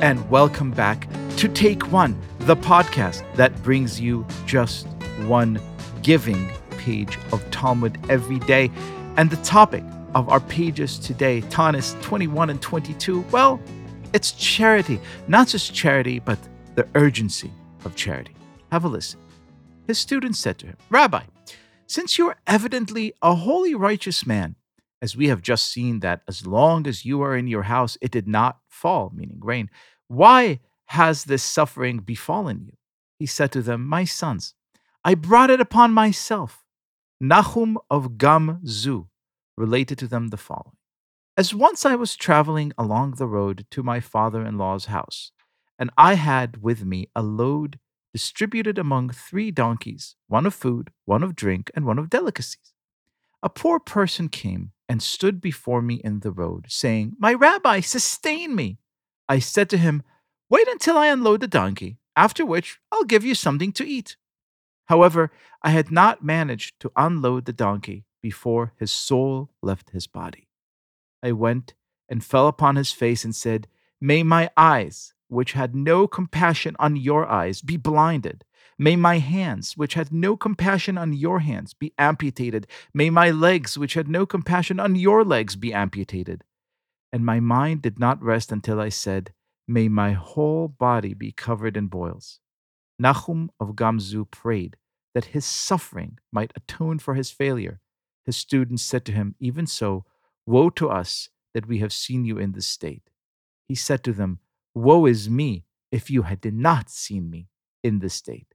and welcome back to Take One, the podcast that brings you just one giving page of Talmud every day. And the topic of our pages today, Tanis 21 and 22, well, it's charity. Not just charity, but the urgency of charity. Have a listen. His students said to him, Rabbi, since you are evidently a holy, righteous man, as we have just seen that as long as you are in your house, it did not fall, meaning rain, why has this suffering befallen you? He said to them, My sons, I brought it upon myself. Nahum of Gamzu related to them the following As once I was traveling along the road to my father in law's house, and I had with me a load distributed among three donkeys, one of food, one of drink, and one of delicacies. A poor person came and stood before me in the road, saying, My rabbi, sustain me. I said to him, Wait until I unload the donkey, after which I'll give you something to eat. However, I had not managed to unload the donkey before his soul left his body. I went and fell upon his face and said, May my eyes, which had no compassion on your eyes, be blinded. May my hands, which had no compassion on your hands, be amputated. May my legs, which had no compassion on your legs, be amputated and my mind did not rest until I said, May my whole body be covered in boils. Nahum of Gamzu prayed that his suffering might atone for his failure. His students said to him, Even so, woe to us that we have seen you in this state. He said to them, Woe is me if you had not seen me in this state,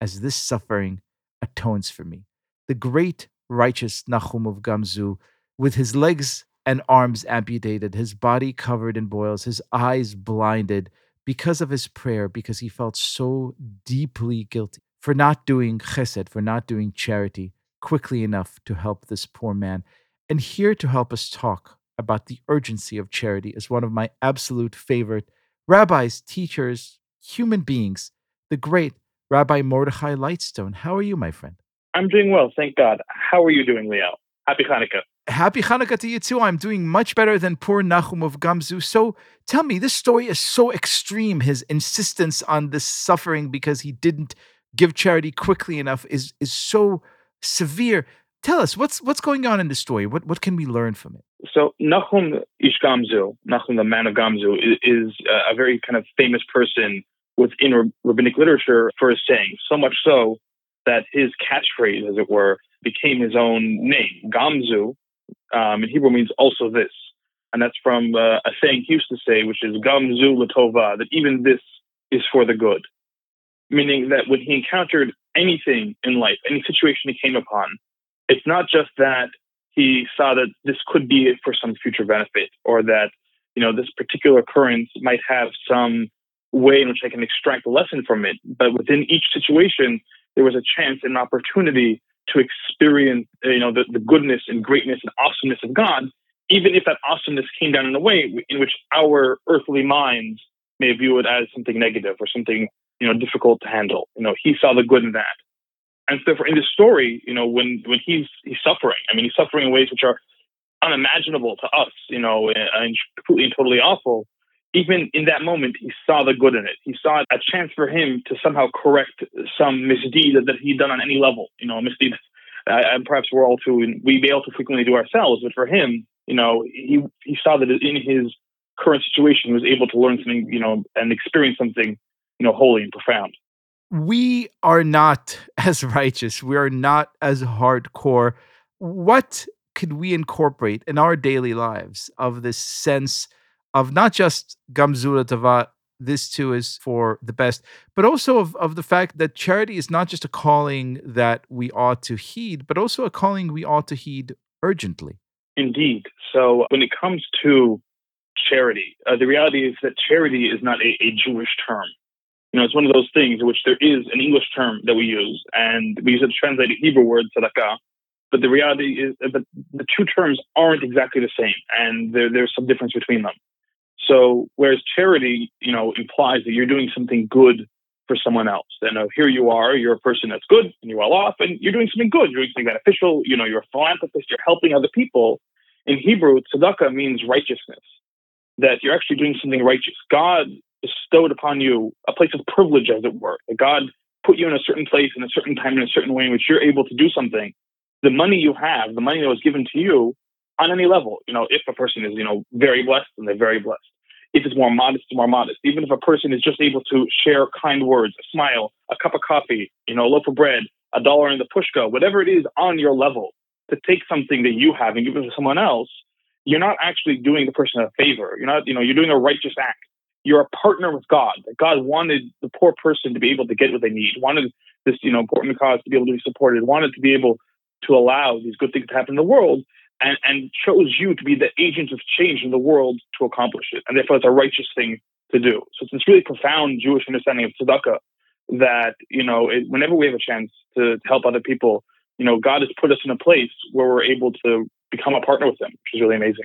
as this suffering atones for me. The great righteous Nahum of Gamzu, with his legs and arms amputated, his body covered in boils, his eyes blinded because of his prayer, because he felt so deeply guilty for not doing chesed, for not doing charity quickly enough to help this poor man. And here to help us talk about the urgency of charity is one of my absolute favorite rabbis, teachers, human beings, the great Rabbi Mordechai Lightstone. How are you, my friend? I'm doing well, thank God. How are you doing, Leo? Happy Hanukkah happy Hanukkah to you too. I'm doing much better than poor Nahum of Gamzu. So tell me, this story is so extreme. His insistence on this suffering because he didn't give charity quickly enough is is so severe. Tell us what's what's going on in the story. What what can we learn from it? So Nahum Ish Gamzu, Nahum the man of Gamzu, is, is a very kind of famous person within rabbinic literature for his saying. So much so that his catchphrase, as it were, became his own name. Gamzu um, in Hebrew means also this. And that's from uh, a saying he used to say, which is Gamzu latova, that even this is for the good. Meaning that when he encountered anything in life, any situation he came upon, it's not just that he saw that this could be for some future benefit or that, you know, this particular occurrence might have some way in which I can extract a lesson from it. But within each situation, there was a chance and an opportunity to experience, you know, the, the goodness and greatness and awesomeness of God, even if that awesomeness came down in a way in which our earthly minds may view it as something negative or something, you know, difficult to handle. You know, he saw the good in that. And so, for in this story, you know, when when he's he's suffering, I mean, he's suffering in ways which are unimaginable to us, you know, and completely and totally awful. Even in that moment, he saw the good in it. He saw a chance for him to somehow correct some misdeed that he'd done on any level, you know, a misdeed uh, and perhaps we're all too we fail to frequently do ourselves. But for him, you know, he he saw that in his current situation, he was able to learn something, you know, and experience something, you know, holy and profound. We are not as righteous. We are not as hardcore. What could we incorporate in our daily lives of this sense of not just gamzu latova this too is for the best, but also of, of the fact that charity is not just a calling that we ought to heed, but also a calling we ought to heed urgently. Indeed. So when it comes to charity, uh, the reality is that charity is not a, a Jewish term. You know, it's one of those things in which there is an English term that we use, and we use it to translate a Hebrew word, tzedakah. But the reality is that the two terms aren't exactly the same, and there, there's some difference between them. So whereas charity, you know, implies that you're doing something good for someone else. And uh, here you are, you're a person that's good and you're well off and you're doing something good. You're doing something beneficial. You know, you're a philanthropist. You're helping other people. In Hebrew, tzedakah means righteousness. That you're actually doing something righteous. God bestowed upon you a place of privilege, as it were. That God put you in a certain place in a certain time in a certain way in which you're able to do something. The money you have, the money that was given to you, on any level, you know, if a person is, you know, very blessed, then they're very blessed. If it's more modest, it's more modest. Even if a person is just able to share kind words, a smile, a cup of coffee, you know, a loaf of bread, a dollar in the pushka, whatever it is on your level, to take something that you have and give it to someone else, you're not actually doing the person a favor. You're not, you know, you're doing a righteous act. You're a partner with God. God wanted the poor person to be able to get what they need, wanted this, you know, important cause to be able to be supported, wanted to be able to allow these good things to happen in the world, and, and chose you to be the agent of change in the world to accomplish it. And therefore, it's a righteous thing to do. So it's this really profound Jewish understanding of tzedakah that, you know, it, whenever we have a chance to, to help other people, you know, God has put us in a place where we're able to become a partner with them, which is really amazing.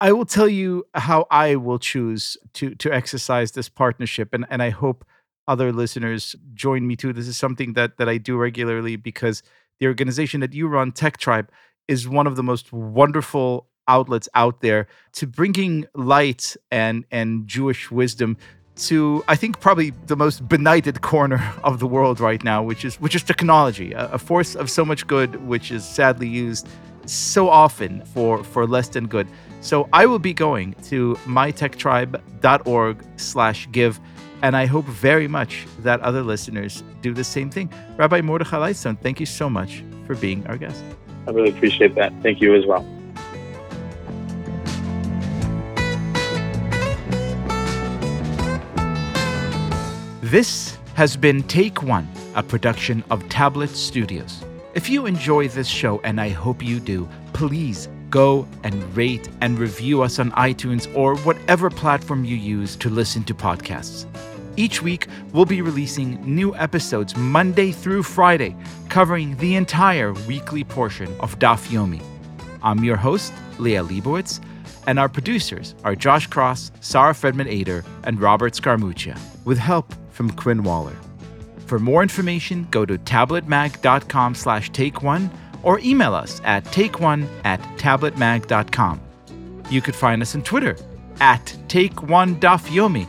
I will tell you how I will choose to to exercise this partnership, and and I hope other listeners join me too. This is something that that I do regularly because the organization that you run, Tech Tribe, is one of the most wonderful outlets out there to bringing light and and Jewish wisdom to I think probably the most benighted corner of the world right now, which is which is technology, a, a force of so much good, which is sadly used so often for for less than good. So I will be going to mytechtribe.org slash give. And I hope very much that other listeners do the same thing. Rabbi Mordechai Lightstone, thank you so much for being our guest. I really appreciate that. Thank you as well. This has been Take One, a production of Tablet Studios. If you enjoy this show, and I hope you do, please go and rate and review us on iTunes or whatever platform you use to listen to podcasts. Each week, we'll be releasing new episodes Monday through Friday, covering the entire weekly portion of Daf Yomi. I'm your host, Liel Leibovitz, and our producers are Josh Cross, Sarah Fredman Aeder, and Robert Scaramuccia, with help from Quinn Waller. For more information, go to tabletmag.com slash take one or email us at takeone at tabletmag.com. You could find us on Twitter at take1dafyomi